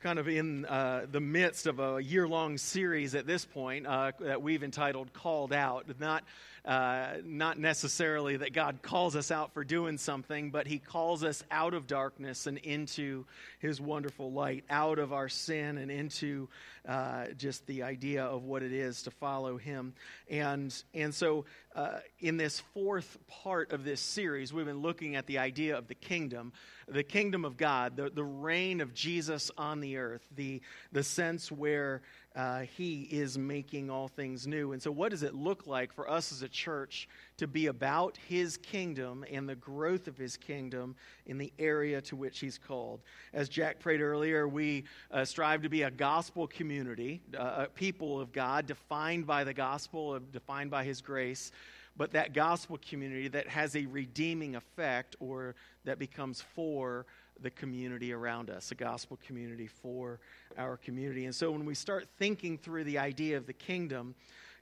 kind of in uh, the midst of a year long series at this point uh, that we've entitled Called Out. Not, uh, not necessarily that God calls us out for doing something, but He calls us out of darkness and into His wonderful light, out of our sin and into uh, just the idea of what it is to follow Him. And, and so, uh, in this fourth part of this series, we've been looking at the idea of the kingdom, the kingdom of God, the, the reign of Jesus on the earth, the, the sense where uh, He is making all things new. And so, what does it look like for us as a church to be about His kingdom and the growth of His kingdom in the area to which He's called? As Jack prayed earlier, we uh, strive to be a gospel community, uh, a people of God, defined by the gospel, defined by His grace but that gospel community that has a redeeming effect or that becomes for the community around us, a gospel community for our community. And so when we start thinking through the idea of the kingdom,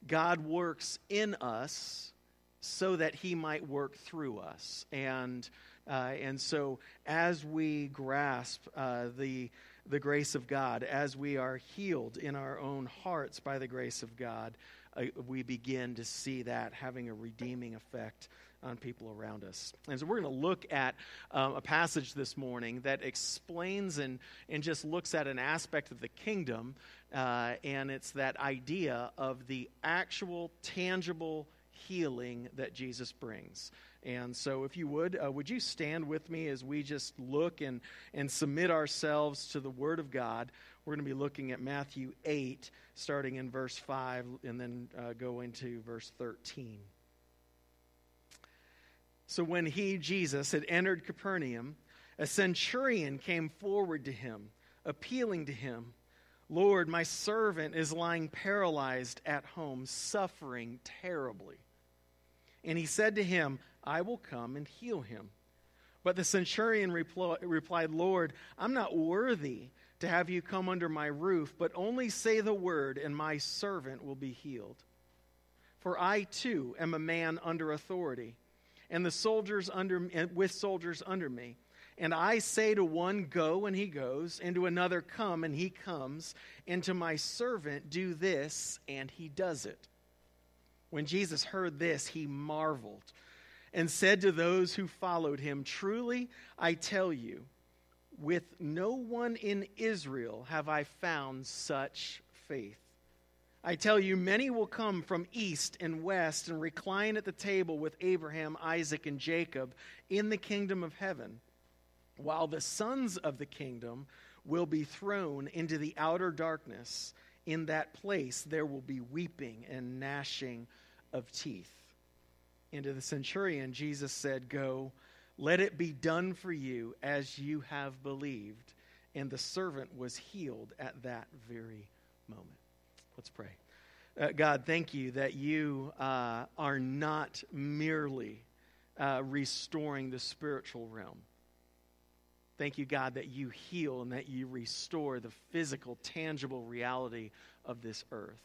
God works in us so that he might work through us. And, uh, and so as we grasp uh, the, the grace of God, as we are healed in our own hearts by the grace of God, uh, we begin to see that having a redeeming effect on people around us. And so we're going to look at um, a passage this morning that explains and, and just looks at an aspect of the kingdom, uh, and it's that idea of the actual, tangible healing that Jesus brings. And so, if you would, uh, would you stand with me as we just look and, and submit ourselves to the Word of God? We're going to be looking at Matthew 8, starting in verse 5, and then uh, go into verse 13. So when he, Jesus, had entered Capernaum, a centurion came forward to him, appealing to him, Lord, my servant is lying paralyzed at home, suffering terribly. And he said to him, I will come and heal him. But the centurion repl- replied, Lord, I'm not worthy to have you come under my roof, but only say the word, and my servant will be healed. For I too am a man under authority and the soldiers under with soldiers under me. And I say to one, Go, and he goes, and to another, Come, and he comes, and to my servant, Do this, and he does it. When Jesus heard this, he marveled and said to those who followed him, Truly, I tell you, with no one in Israel have I found such faith. I tell you, many will come from east and west and recline at the table with Abraham, Isaac, and Jacob in the kingdom of heaven, while the sons of the kingdom will be thrown into the outer darkness. In that place there will be weeping and gnashing of teeth. And to the centurion, Jesus said, Go, let it be done for you as you have believed. And the servant was healed at that very moment. Let's pray. Uh, God, thank you that you uh, are not merely uh, restoring the spiritual realm. Thank you, God, that you heal and that you restore the physical, tangible reality of this earth.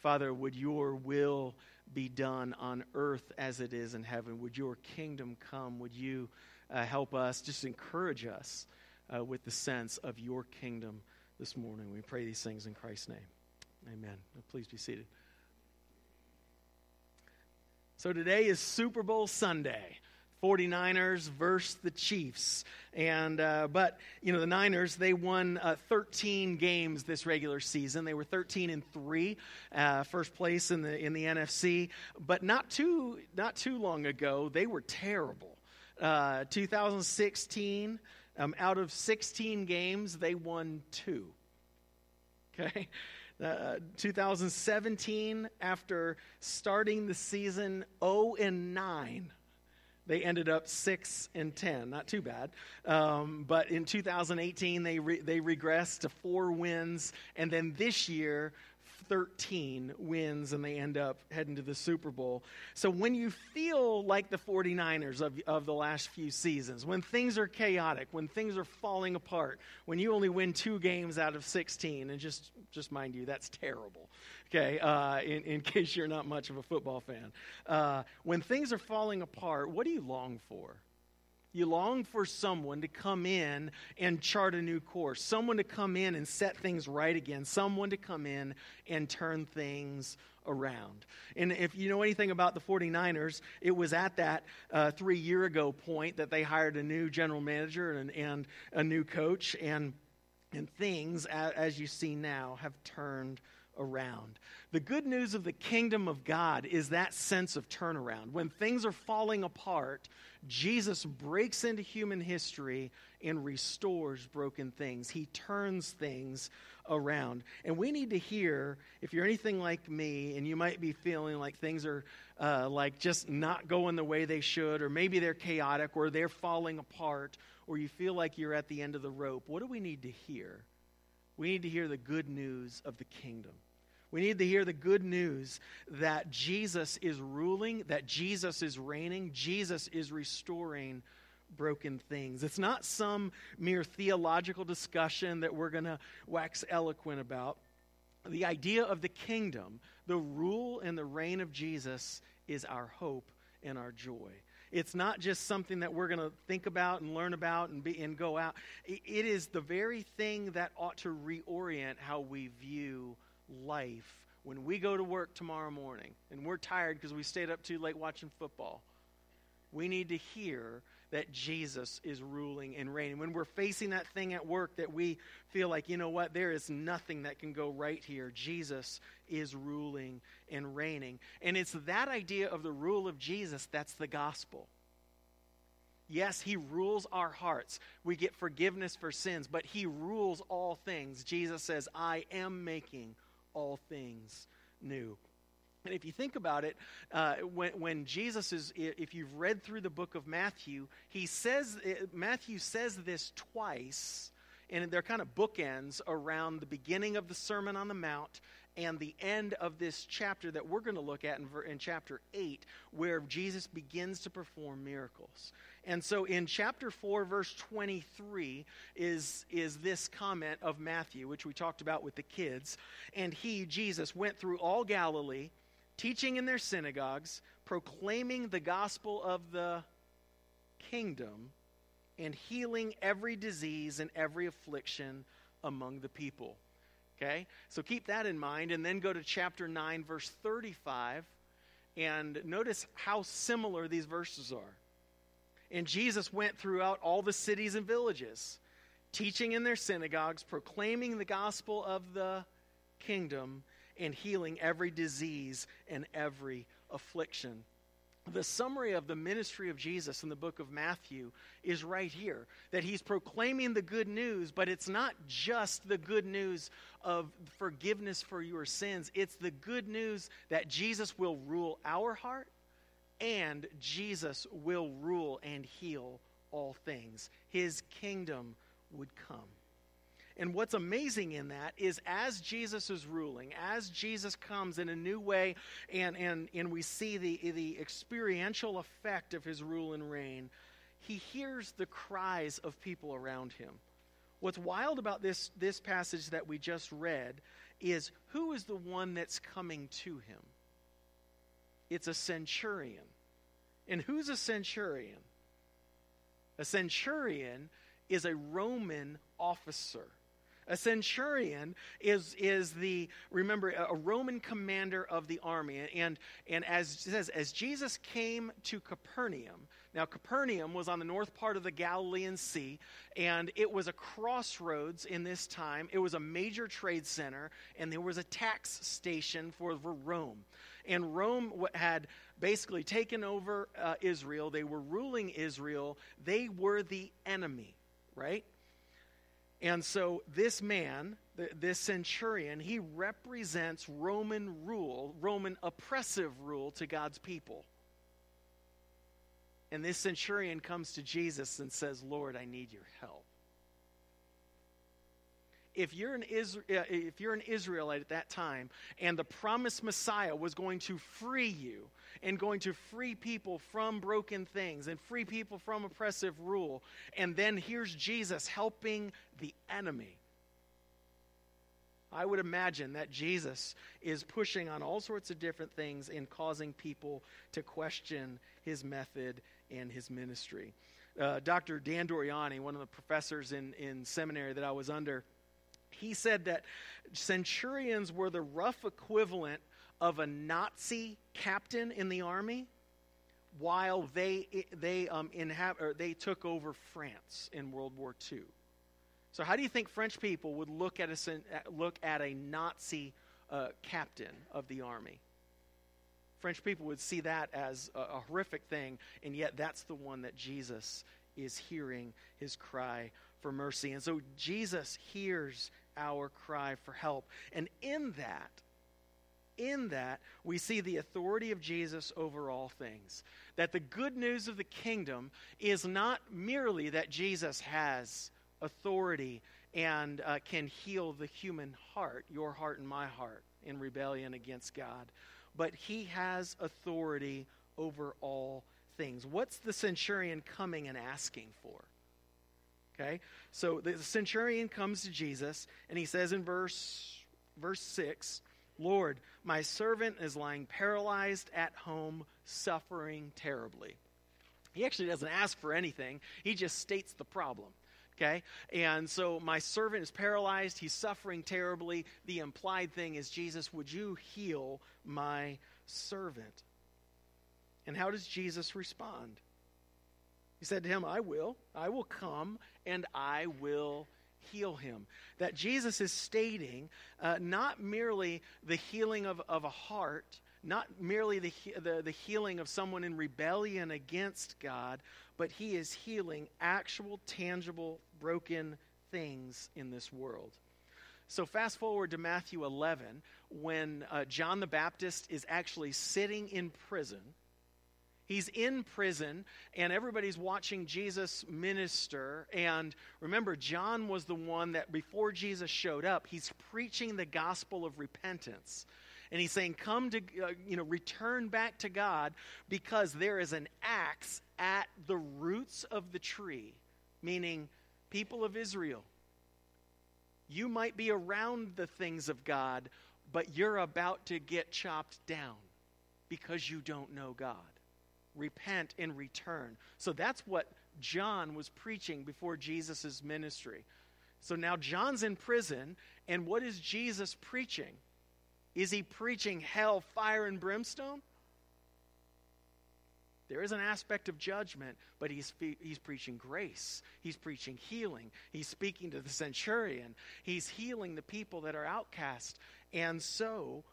Father, would your will be done on earth as it is in heaven? Would your kingdom come? Would you uh, help us, just encourage us uh, with the sense of your kingdom this morning? We pray these things in Christ's name. Amen. Please be seated. So today is Super Bowl Sunday. 49ers versus the Chiefs. And uh, but you know the Niners they won uh, 13 games this regular season. They were 13 and three, uh, first place in the in the NFC. But not too not too long ago they were terrible. Uh, 2016, um, out of 16 games they won two. Okay. Uh, 2017, after starting the season 0 and 9, they ended up 6 and 10. Not too bad. Um, but in 2018, they, re- they regressed to four wins. And then this year, 13 wins and they end up heading to the Super Bowl. So when you feel like the 49ers of, of the last few seasons, when things are chaotic, when things are falling apart, when you only win two games out of 16, and just, just mind you, that's terrible, okay, uh, in, in case you're not much of a football fan. Uh, when things are falling apart, what do you long for? You long for someone to come in and chart a new course, someone to come in and set things right again, someone to come in and turn things around. And if you know anything about the 49ers, it was at that uh, three year ago point that they hired a new general manager and, and a new coach, and, and things, as you see now, have turned around. The good news of the kingdom of God is that sense of turnaround. When things are falling apart, Jesus breaks into human history and restores broken things. He turns things around. And we need to hear, if you're anything like me, and you might be feeling like things are uh, like just not going the way they should, or maybe they're chaotic, or they're falling apart, or you feel like you're at the end of the rope, what do we need to hear? We need to hear the good news of the kingdom. We need to hear the good news that Jesus is ruling, that Jesus is reigning, Jesus is restoring broken things. It's not some mere theological discussion that we're going to wax eloquent about. The idea of the kingdom, the rule and the reign of Jesus, is our hope and our joy. It's not just something that we're going to think about and learn about and, be, and go out. It is the very thing that ought to reorient how we view life when we go to work tomorrow morning and we're tired because we stayed up too late watching football. We need to hear that Jesus is ruling and reigning. When we're facing that thing at work that we feel like, you know what, there is nothing that can go right here, Jesus is ruling and reigning. And it's that idea of the rule of Jesus that's the gospel. Yes, He rules our hearts. We get forgiveness for sins, but He rules all things. Jesus says, I am making all things new. And if you think about it, uh, when, when, Jesus is, if you've read through the book of Matthew, he says, uh, Matthew says this twice, and they're kind of bookends around the beginning of the Sermon on the Mount and the end of this chapter that we're going to look at in, in chapter 8, where Jesus begins to perform miracles. And so in chapter 4, verse 23, is, is this comment of Matthew, which we talked about with the kids. And he, Jesus, went through all Galilee, teaching in their synagogues, proclaiming the gospel of the kingdom, and healing every disease and every affliction among the people. Okay? So keep that in mind. And then go to chapter 9, verse 35, and notice how similar these verses are. And Jesus went throughout all the cities and villages, teaching in their synagogues, proclaiming the gospel of the kingdom, and healing every disease and every affliction. The summary of the ministry of Jesus in the book of Matthew is right here that he's proclaiming the good news, but it's not just the good news of forgiveness for your sins, it's the good news that Jesus will rule our heart and Jesus will rule and heal all things. His kingdom would come. And what's amazing in that is as Jesus is ruling, as Jesus comes in a new way, and, and, and we see the, the experiential effect of his rule and reign, he hears the cries of people around him. What's wild about this, this passage that we just read is who is the one that's coming to him? It's a centurion. And who's a centurion? A centurion is a Roman officer. A centurion is, is the, remember, a Roman commander of the army. And, and as says, as Jesus came to Capernaum, now Capernaum was on the north part of the Galilean Sea, and it was a crossroads in this time. It was a major trade center, and there was a tax station for, for Rome. And Rome had basically taken over uh, Israel, they were ruling Israel, they were the enemy, right? And so this man, this centurion, he represents Roman rule, Roman oppressive rule to God's people. And this centurion comes to Jesus and says, Lord, I need your help if you're an Isra- uh, if you're an Israelite at that time and the promised Messiah was going to free you and going to free people from broken things and free people from oppressive rule and then here's Jesus helping the enemy I would imagine that Jesus is pushing on all sorts of different things and causing people to question his method and his ministry. uh, Dr. Dan Doriani, one of the professors in, in seminary that I was under, he said that centurions were the rough equivalent of a Nazi captain in the army while they, they, um, inhab- or they took over France in World War II. So, how do you think French people would look at a, look at a Nazi uh, captain of the army? French people would see that as a, a horrific thing, and yet that's the one that Jesus is hearing his cry for mercy. And so Jesus hears our cry for help. And in that, in that, we see the authority of Jesus over all things. That the good news of the kingdom is not merely that Jesus has authority and uh, can heal the human heart, your heart and my heart, in rebellion against God, but he has authority over all things. What's the centurion coming and asking for? Okay? So the centurion comes to Jesus and he says in verse verse 6, "Lord, my servant is lying paralyzed at home, suffering terribly." He actually doesn't ask for anything. He just states the problem. Okay? And so my servant is paralyzed. He's suffering terribly. The implied thing is, Jesus, would you heal my servant? And how does Jesus respond? He said to him, I will. I will come and I will heal him. That Jesus is stating uh, not merely the healing of, of a heart, not merely the, the, the healing of someone in rebellion against God, but he is healing actual, tangible, broken things in this world. So, fast forward to Matthew 11, when uh, John the Baptist is actually sitting in prison. He's in prison, and everybody's watching Jesus minister. And remember, John was the one that before Jesus showed up, he's preaching the gospel of repentance and he's saying, Come to, uh, you know, return back to God because there is an axe at the roots of the tree, meaning people of Israel. You might be around the things of God, but you're about to get chopped down because you don't know God. Repent and return. So that's what John was preaching before Jesus' ministry. So now John's in prison, and what is Jesus preaching? Is he preaching hell, fire, and brimstone? There is an aspect of judgment, but he's, he's preaching grace. He's preaching healing. He's speaking to the centurion. He's healing the people that are outcast. And so,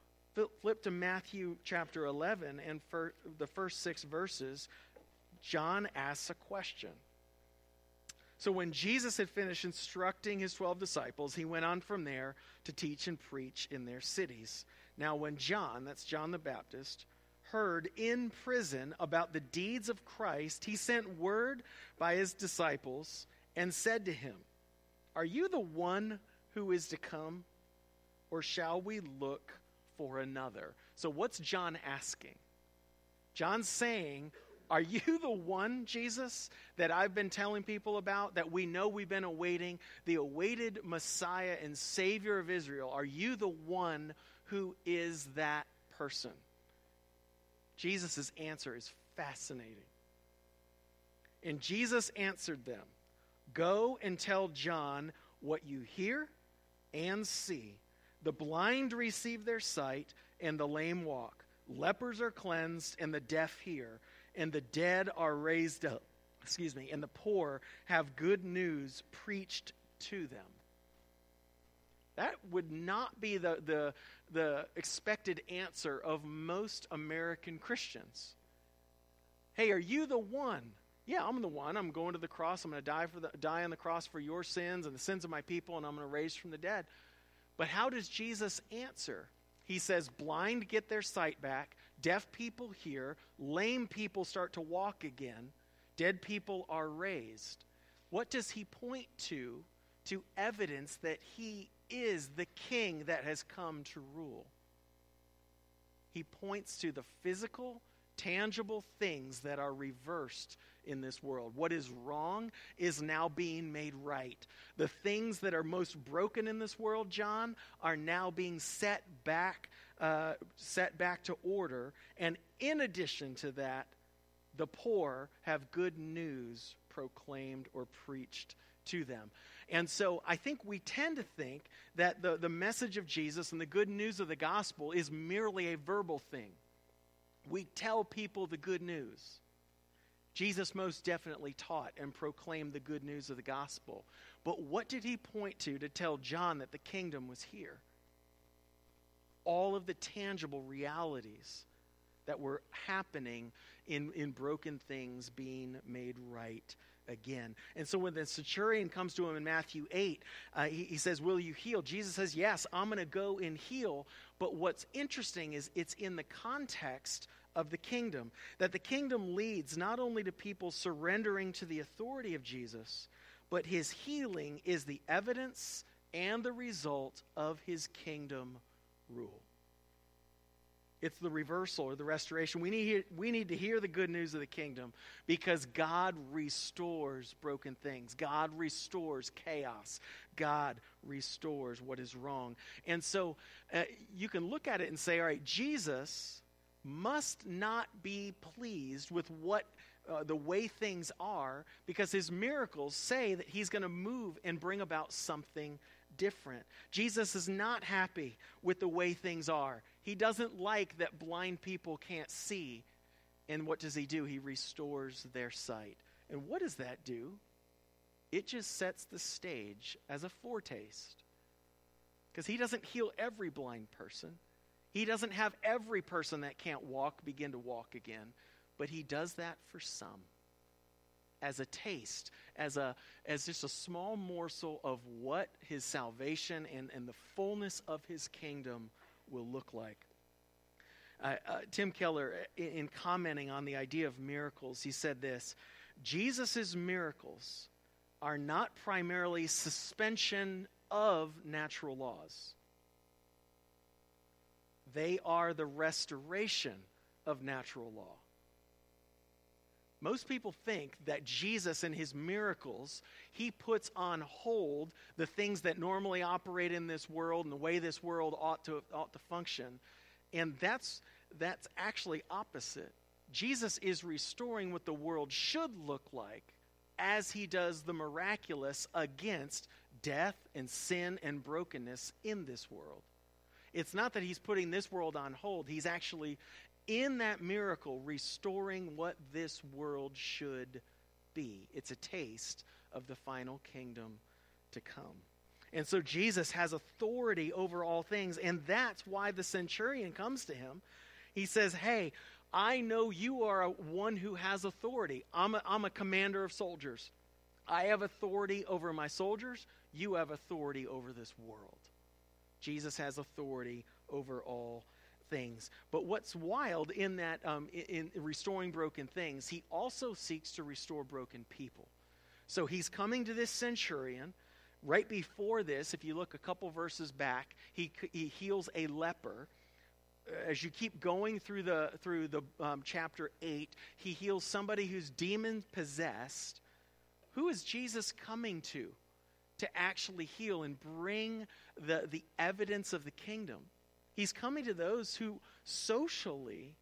flip to Matthew chapter 11, and for the first six verses, John asks a question. So when Jesus had finished instructing his 12 disciples, he went on from there to teach and preach in their cities. Now, when John, that's John the Baptist, heard in prison about the deeds of Christ, he sent word by his disciples and said to him, Are you the one who is to come, or shall we look for another? So, what's John asking? John's saying, are you the one, Jesus, that I've been telling people about, that we know we've been awaiting, the awaited Messiah and Savior of Israel? Are you the one who is that person? Jesus' answer is fascinating. And Jesus answered them Go and tell John what you hear and see. The blind receive their sight, and the lame walk. Lepers are cleansed, and the deaf hear and the dead are raised up. Excuse me, and the poor have good news preached to them. That would not be the, the, the expected answer of most American Christians. Hey, are you the one? Yeah, I'm the one. I'm going to the cross. I'm going to die, for the, die on the cross for your sins and the sins of my people, and I'm going to raise from the dead. But how does Jesus answer? He says, Blind get their sight back, Deaf people hear, lame people start to walk again, dead people are raised. What does he point to to evidence that he is the king that has come to rule? He points to the physical, tangible things that are reversed in this world. What is wrong is now being made right. The things that are most broken in this world, John, are now being set back uh, set back to order. And in addition to that, the poor have good news proclaimed or preached to them. And so I think we tend to think that the, the message of Jesus and the good news of the gospel is merely a verbal thing. We tell people the good news. Jesus most definitely taught and proclaimed the good news of the gospel. But what did he point to to tell John that the kingdom was here? All of the tangible realities that were happening in, in broken things being made right again. And so when the centurion comes to him in Matthew 8, uh, he, he says, Will you heal? Jesus says, Yes, I'm going to go and heal. But what's interesting is it's in the context of the kingdom. That the kingdom leads not only to people surrendering to the authority of Jesus, but his healing is the evidence and the result of his kingdom rule. It's the reversal or the restoration. We need, we need to hear the good news of the kingdom because God restores broken things. God restores chaos. God restores what is wrong. And so uh, you can look at it and say, all right, Jesus must not be pleased with what uh, the way things are because his miracles say that he's going to move and bring about something different. Jesus is not happy with the way things are. He doesn't like that blind people can't see. And what does he do? He restores their sight. And what does that do? It just sets the stage as a foretaste. Because he doesn't heal every blind person. He doesn't have every person that can't walk begin to walk again, but he does that for some as a taste, as, a, as just a small morsel of what his salvation and, and the fullness of his kingdom will look like. Uh, uh, Tim Keller, in, in commenting on the idea of miracles, he said this Jesus' miracles are not primarily suspension of natural laws they are the restoration of natural law. Most people think that Jesus and his miracles, he puts on hold the things that normally operate in this world and the way this world ought to, ought to function. And that's, that's actually opposite. Jesus is restoring what the world should look like as he does the miraculous against death and sin and brokenness in this world. It's not that he's putting this world on hold, he's actually, in that miracle, restoring what this world should be. It's a taste of the final kingdom to come. And so Jesus has authority over all things, and that's why the centurion comes to him. He says, Hey, I know you are a, one who has authority. I'm a, I'm a commander of soldiers. I have authority over my soldiers. You have authority over this world. Jesus has authority over all things. But what's wild in that, um, in, in restoring broken things, he also seeks to restore broken people. So he's coming to this centurion. Right before this, if you look a couple verses back, he, he heals a leper. As you keep going through the through the um, chapter eight, he heals somebody who's demon possessed. Who is Jesus coming to? to actually heal and bring the, the evidence of the kingdom. He's coming to those who socially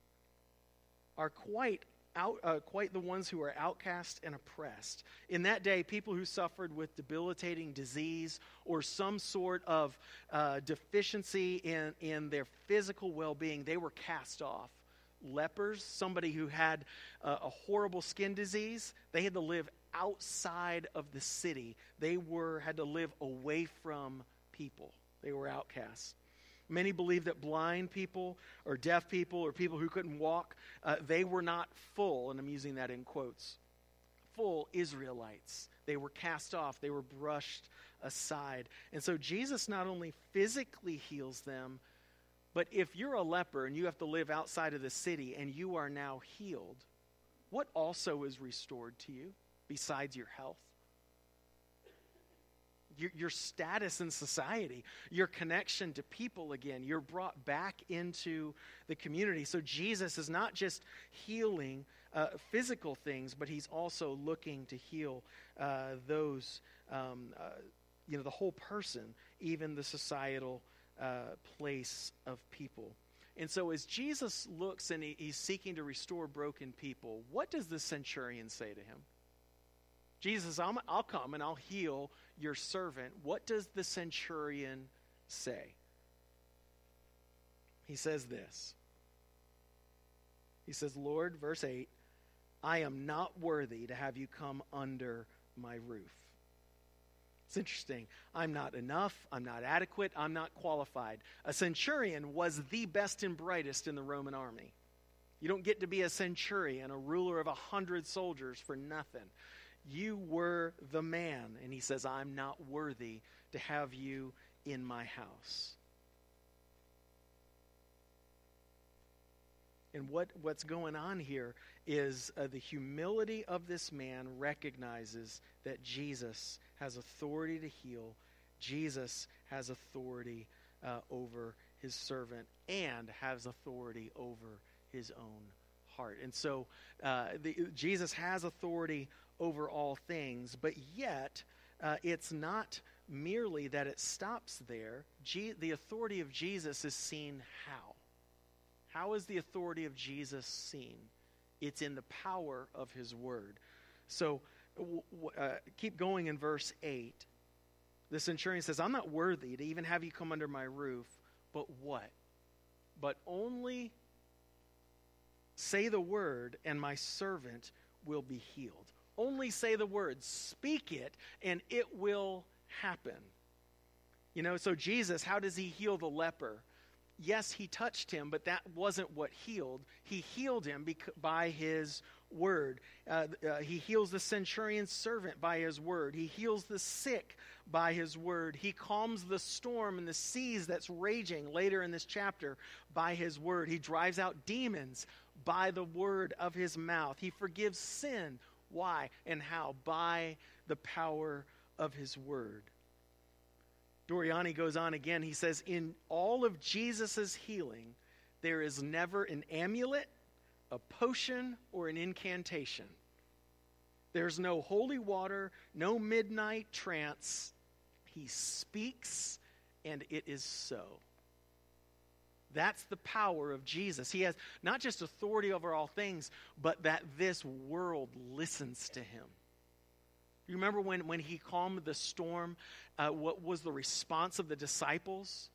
are quite out, uh, quite the ones who are outcast and oppressed. In that day, people who suffered with debilitating disease or some sort of uh, deficiency in, in their physical well being, they were cast off. Lepers, somebody who had uh, a horrible skin disease, they had to live outside of the city. They were had to live away from people. They were outcasts. Many believe that blind people or deaf people or people who couldn't walk, uh, they were not full, and I'm using that in quotes, full Israelites. They were cast off, they were brushed aside. And so Jesus not only physically heals them, but if you're a leper and you have to live outside of the city and you are now healed, what also is restored to you? besides your health? Your, your, status in society, your connection to people again. You're brought back into the community. So Jesus is not just healing uh, physical things, but he's also looking to heal uh, those, um, uh, you know, the whole person, even the societal uh, place of people. And so, as Jesus looks and he, he's seeking to restore broken people, what does the centurion say to him? Jesus, i will come and I'll heal your servant. What does the centurion say? He says this. He says, Lord, verse 8, I am not worthy to have you come under my roof. It's interesting. I'm not enough. I'm not adequate. I'm not qualified. A centurion was the best and brightest in the Roman army. You don't get to be a centurion, a ruler of a hundred soldiers, for nothing. You were the man. And he says, I'm not worthy to have you in my house. And what, what's going on here is uh, the humility of this man recognizes that Jesus has authority to heal, Jesus has authority uh, over his servant, and has authority over his own heart. And so uh, the, Jesus has authority over all things, but yet uh, it's not merely that it stops there. G- the authority of Jesus is seen how? How is the authority of Jesus seen? It's in the power of his word. So uh, keep going in verse 8. The centurion says, I'm not worthy to even have you come under my roof, but what? But only say the word, and my servant will be healed. Only say the word, speak it, and it will happen. You know, so Jesus, how does he heal the leper? yes, he touched him, but that wasn't what healed. He healed him by his word. Uh, uh, he heals the centurion's servant by his word. He heals the sick by his word. He calms the storm and the seas that's raging later in this chapter by his word. He drives out demons by the word of his mouth. He forgives sin. Why and how? By the power of his word. Doriani goes on again. He says, In all of Jesus' healing, there is never an amulet, a potion, or an incantation. There's no holy water, no midnight trance. He speaks, and it is so. That's the power of Jesus. He has not just authority over all things, but that this world listens to him. You remember when, when he calmed the storm? Uh, what was the response of the disciples?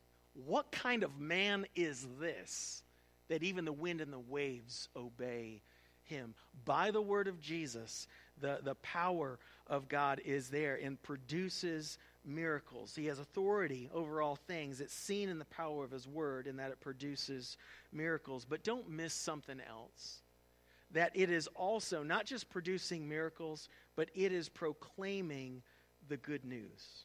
What kind of man is this that even the wind and the waves obey him? By the word of Jesus, the, the power of God is there and produces miracles. He has authority over all things. It's seen in the power of his word and that it produces miracles. But don't miss something else that it is also not just producing miracles, but it is proclaiming the good news.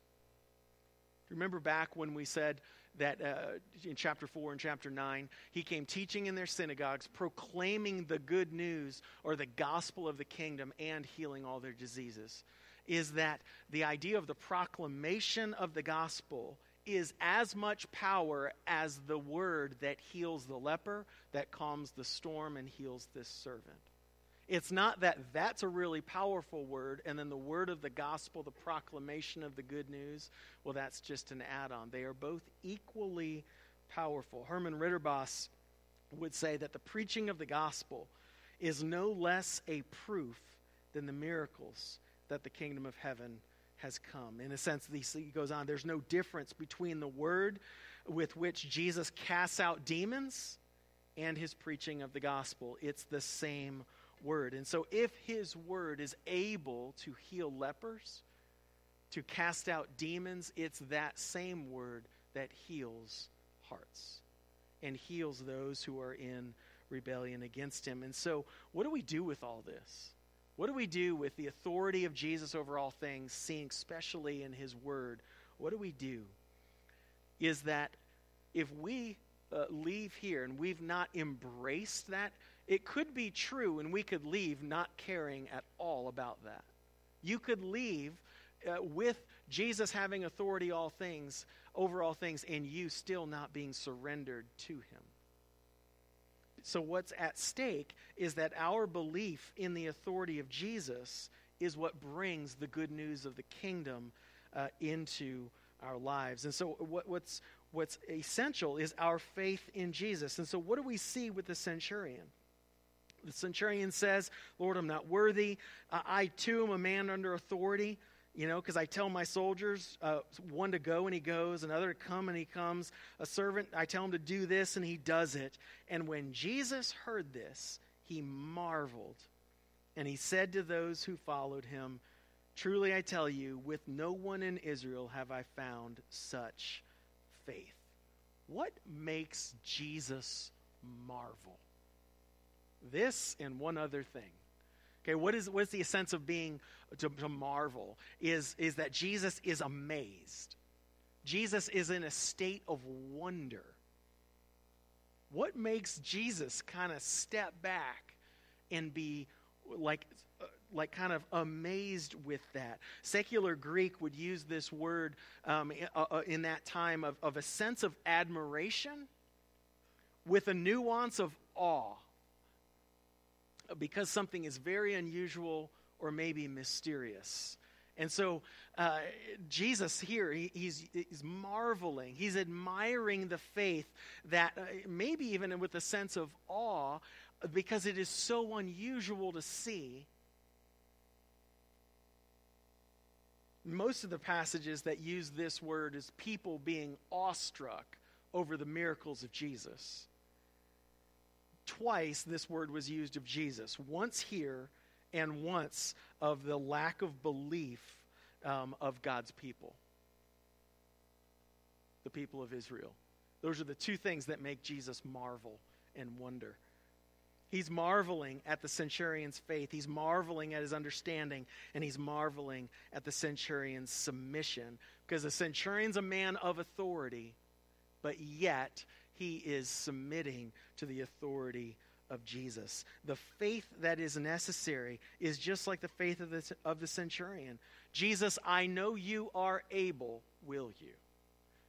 Remember back when we said that uh, in chapter 4 and chapter 9, he came teaching in their synagogues, proclaiming the good news or the gospel of the kingdom and healing all their diseases. Is that the idea of the proclamation of the gospel is as much power as the word that heals the leper, that calms the storm, and heals this servant. It's not that that's a really powerful word, and then the word of the gospel, the proclamation of the good news, well, that's just an add on. They are both equally powerful. Herman Ridderbos would say that the preaching of the gospel is no less a proof than the miracles that the kingdom of heaven has come. In a sense, he goes on, there's no difference between the word with which Jesus casts out demons and his preaching of the gospel. It's the same word. And so, if his word is able to heal lepers, to cast out demons, it's that same word that heals hearts and heals those who are in rebellion against him. And so, what do we do with all this? What do we do with the authority of Jesus over all things, seeing especially in his word? What do we do? Is that if we uh, leave here and we've not embraced that, it could be true and we could leave not caring at all about that. You could leave uh, with Jesus having authority all things over all things and you still not being surrendered to him. So, what's at stake is that our belief in the authority of Jesus is what brings the good news of the kingdom uh, into our lives. And so, what, what's, what's essential is our faith in Jesus. And so, what do we see with the centurion? The centurion says, Lord, I'm not worthy. Uh, I too am a man under authority, you know, because I tell my soldiers, uh, one to go and he goes, another to come and he comes. A servant, I tell him to do this and he does it. And when Jesus heard this, he marveled. And he said to those who followed him, Truly I tell you, with no one in Israel have I found such faith. What makes Jesus marvel? This and one other thing. Okay, what is what's the sense of being to, to marvel? Is is that Jesus is amazed. Jesus is in a state of wonder. What makes Jesus kind of step back and be like uh, like kind of amazed with that. Secular Greek would use this word um, uh, uh, in that time of, of a sense of admiration with a nuance of awe because something is very unusual or maybe mysterious. And so uh, Jesus here, he, he's, he's marveling. He's admiring the faith that uh, maybe even with a sense of awe because it is so unusual to see. Most of the passages that use this word is people being awestruck over the miracles of Jesus twice this word was used of Jesus once here and once of the lack of belief um, of God's people, the people of Israel. Those are the two things that make Jesus marvel and wonder. He's marveling at the centurion's faith. He's marveling at his understanding, and he's marveling at the centurion's submission. Because the centurion's a man of authority, but yet he is submitting to the authority of Jesus. The faith that is necessary is just like the faith of the, of the centurion. Jesus, I know you are able, will you?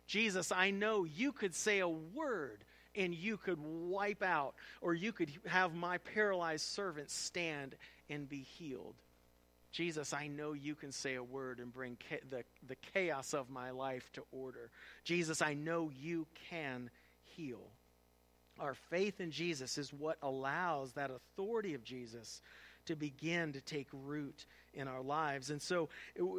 Jesus, I know you could say a word and you could wipe out, or you could have my paralyzed servant stand and be healed. Jesus, I know you can say a word and bring ca- the, the chaos of my life to order. Jesus, I know you can heal. Our faith in Jesus is what allows that authority of Jesus to begin to take root in our lives. And so,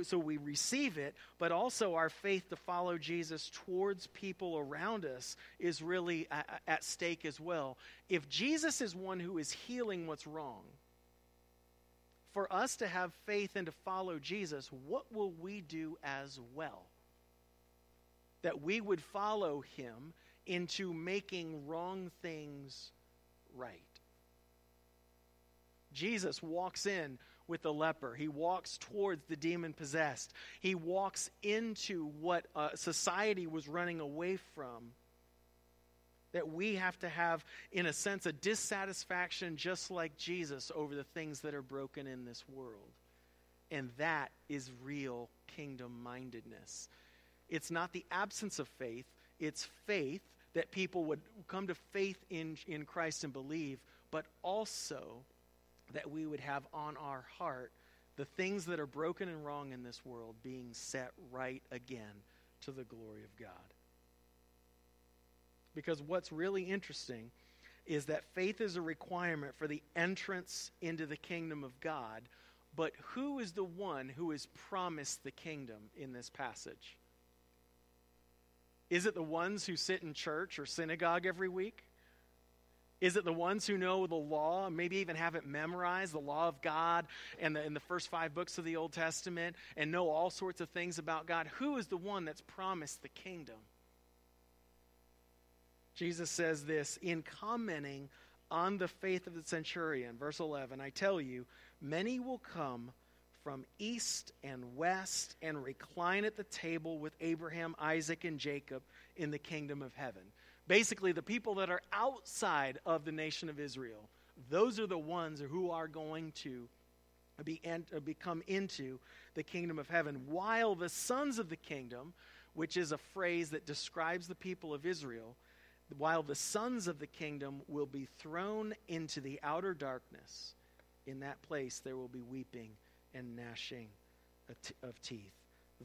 so we receive it, but also our faith to follow Jesus towards people around us is really at, at stake as well. If Jesus is one who is healing what's wrong, for us to have faith and to follow Jesus, what will we do as well? That we would follow him into making wrong things right. Jesus walks in with the leper. He walks towards the demon possessed. He walks into what uh, society was running away from. That we have to have, in a sense, a dissatisfaction just like Jesus over the things that are broken in this world. And that is real kingdom mindedness. It's not the absence of faith, it's faith that people would come to faith in, in Christ and believe, but also that we would have on our heart the things that are broken and wrong in this world being set right again to the glory of God. Because what's really interesting is that faith is a requirement for the entrance into the kingdom of God, but who is the one who is promised the kingdom in this passage? Is it the ones who sit in church or synagogue every week? Is it the ones who know the law, maybe even have it memorized, the law of God and the, in the first five books of the Old Testament, and know all sorts of things about God? Who is the one that's promised the kingdom? Jesus says this in commenting on the faith of the centurion, verse 11 I tell you, many will come from east and west and recline at the table with Abraham, Isaac, and Jacob in the kingdom of heaven. Basically, the people that are outside of the nation of Israel, those are the ones who are going to be uh, become into the kingdom of heaven, while the sons of the kingdom, which is a phrase that describes the people of Israel, while the sons of the kingdom will be thrown into the outer darkness, in that place there will be weeping and gnashing of teeth.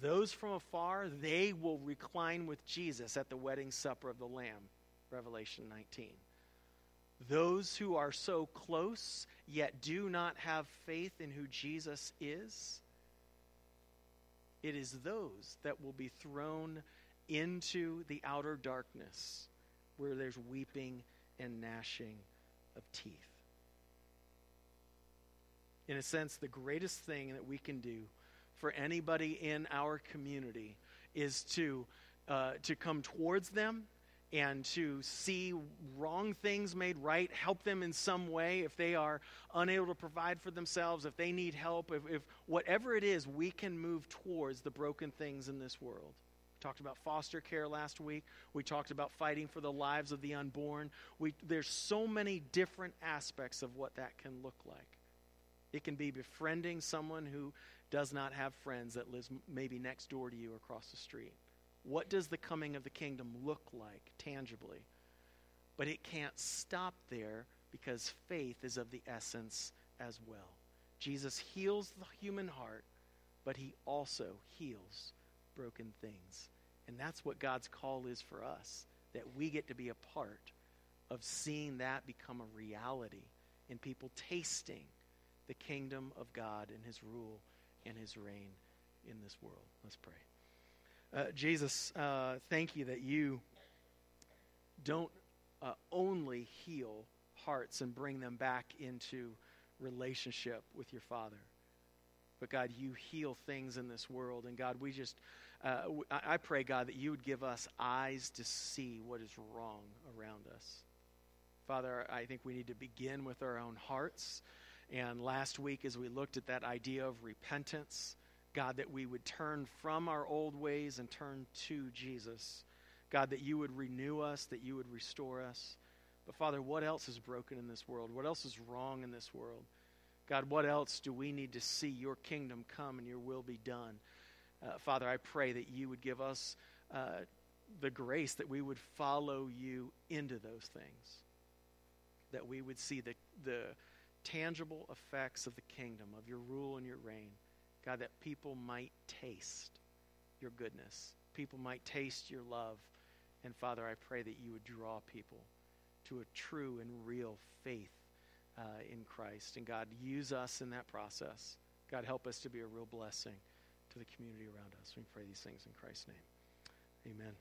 Those from afar, they will recline with Jesus at the wedding supper of the Lamb. Revelation 19. those who are so close yet do not have faith in who Jesus is, it is those that will be thrown into the outer darkness where there's weeping and gnashing of teeth. In a sense, the greatest thing that we can do for anybody in our community is to, uh, to come towards them and to see wrong things made right, help them in some way if they are unable to provide for themselves, if they need help, if, if whatever it is, we can move towards the broken things in this world We talked about foster care last week. We talked about fighting for the lives of the unborn. We, there's so many different aspects of what that can look like. It can be befriending someone who does not have friends that lives maybe next door to you across the street. What does the coming of the kingdom look like tangibly? But it can't stop there because faith is of the essence as well. Jesus heals the human heart, but he also heals broken things. And that's what God's call is for us that we get to be a part of seeing that become a reality and people tasting the kingdom of God and his rule and his reign in this world. Let's pray. Uh, Jesus, uh, thank you that you don't uh, only heal hearts and bring them back into relationship with your Father, but God, you heal things in this world. And God, we just uh, I pray, God, that you would give us eyes to see what is wrong around us. Father, I think we need to begin with our own hearts. And last week, as we looked at that idea of repentance, God, that we would turn from our old ways and turn to Jesus. God, that you would renew us, that you would restore us. But Father, what else is broken in this world? What else is wrong in this world? God, what else do we need to see your kingdom come and your will be done? Uh, Father, I pray that you would give us uh, the grace that we would follow you into those things, that we would see the, the tangible effects of the kingdom, of your rule and your reign. God, that people might taste your goodness, people might taste your love. And Father, I pray that you would draw people to a true and real faith uh, in Christ. And God, use us in that process. God, help us to be a real blessing to the community around us. We pray these things in Christ's name. Amen.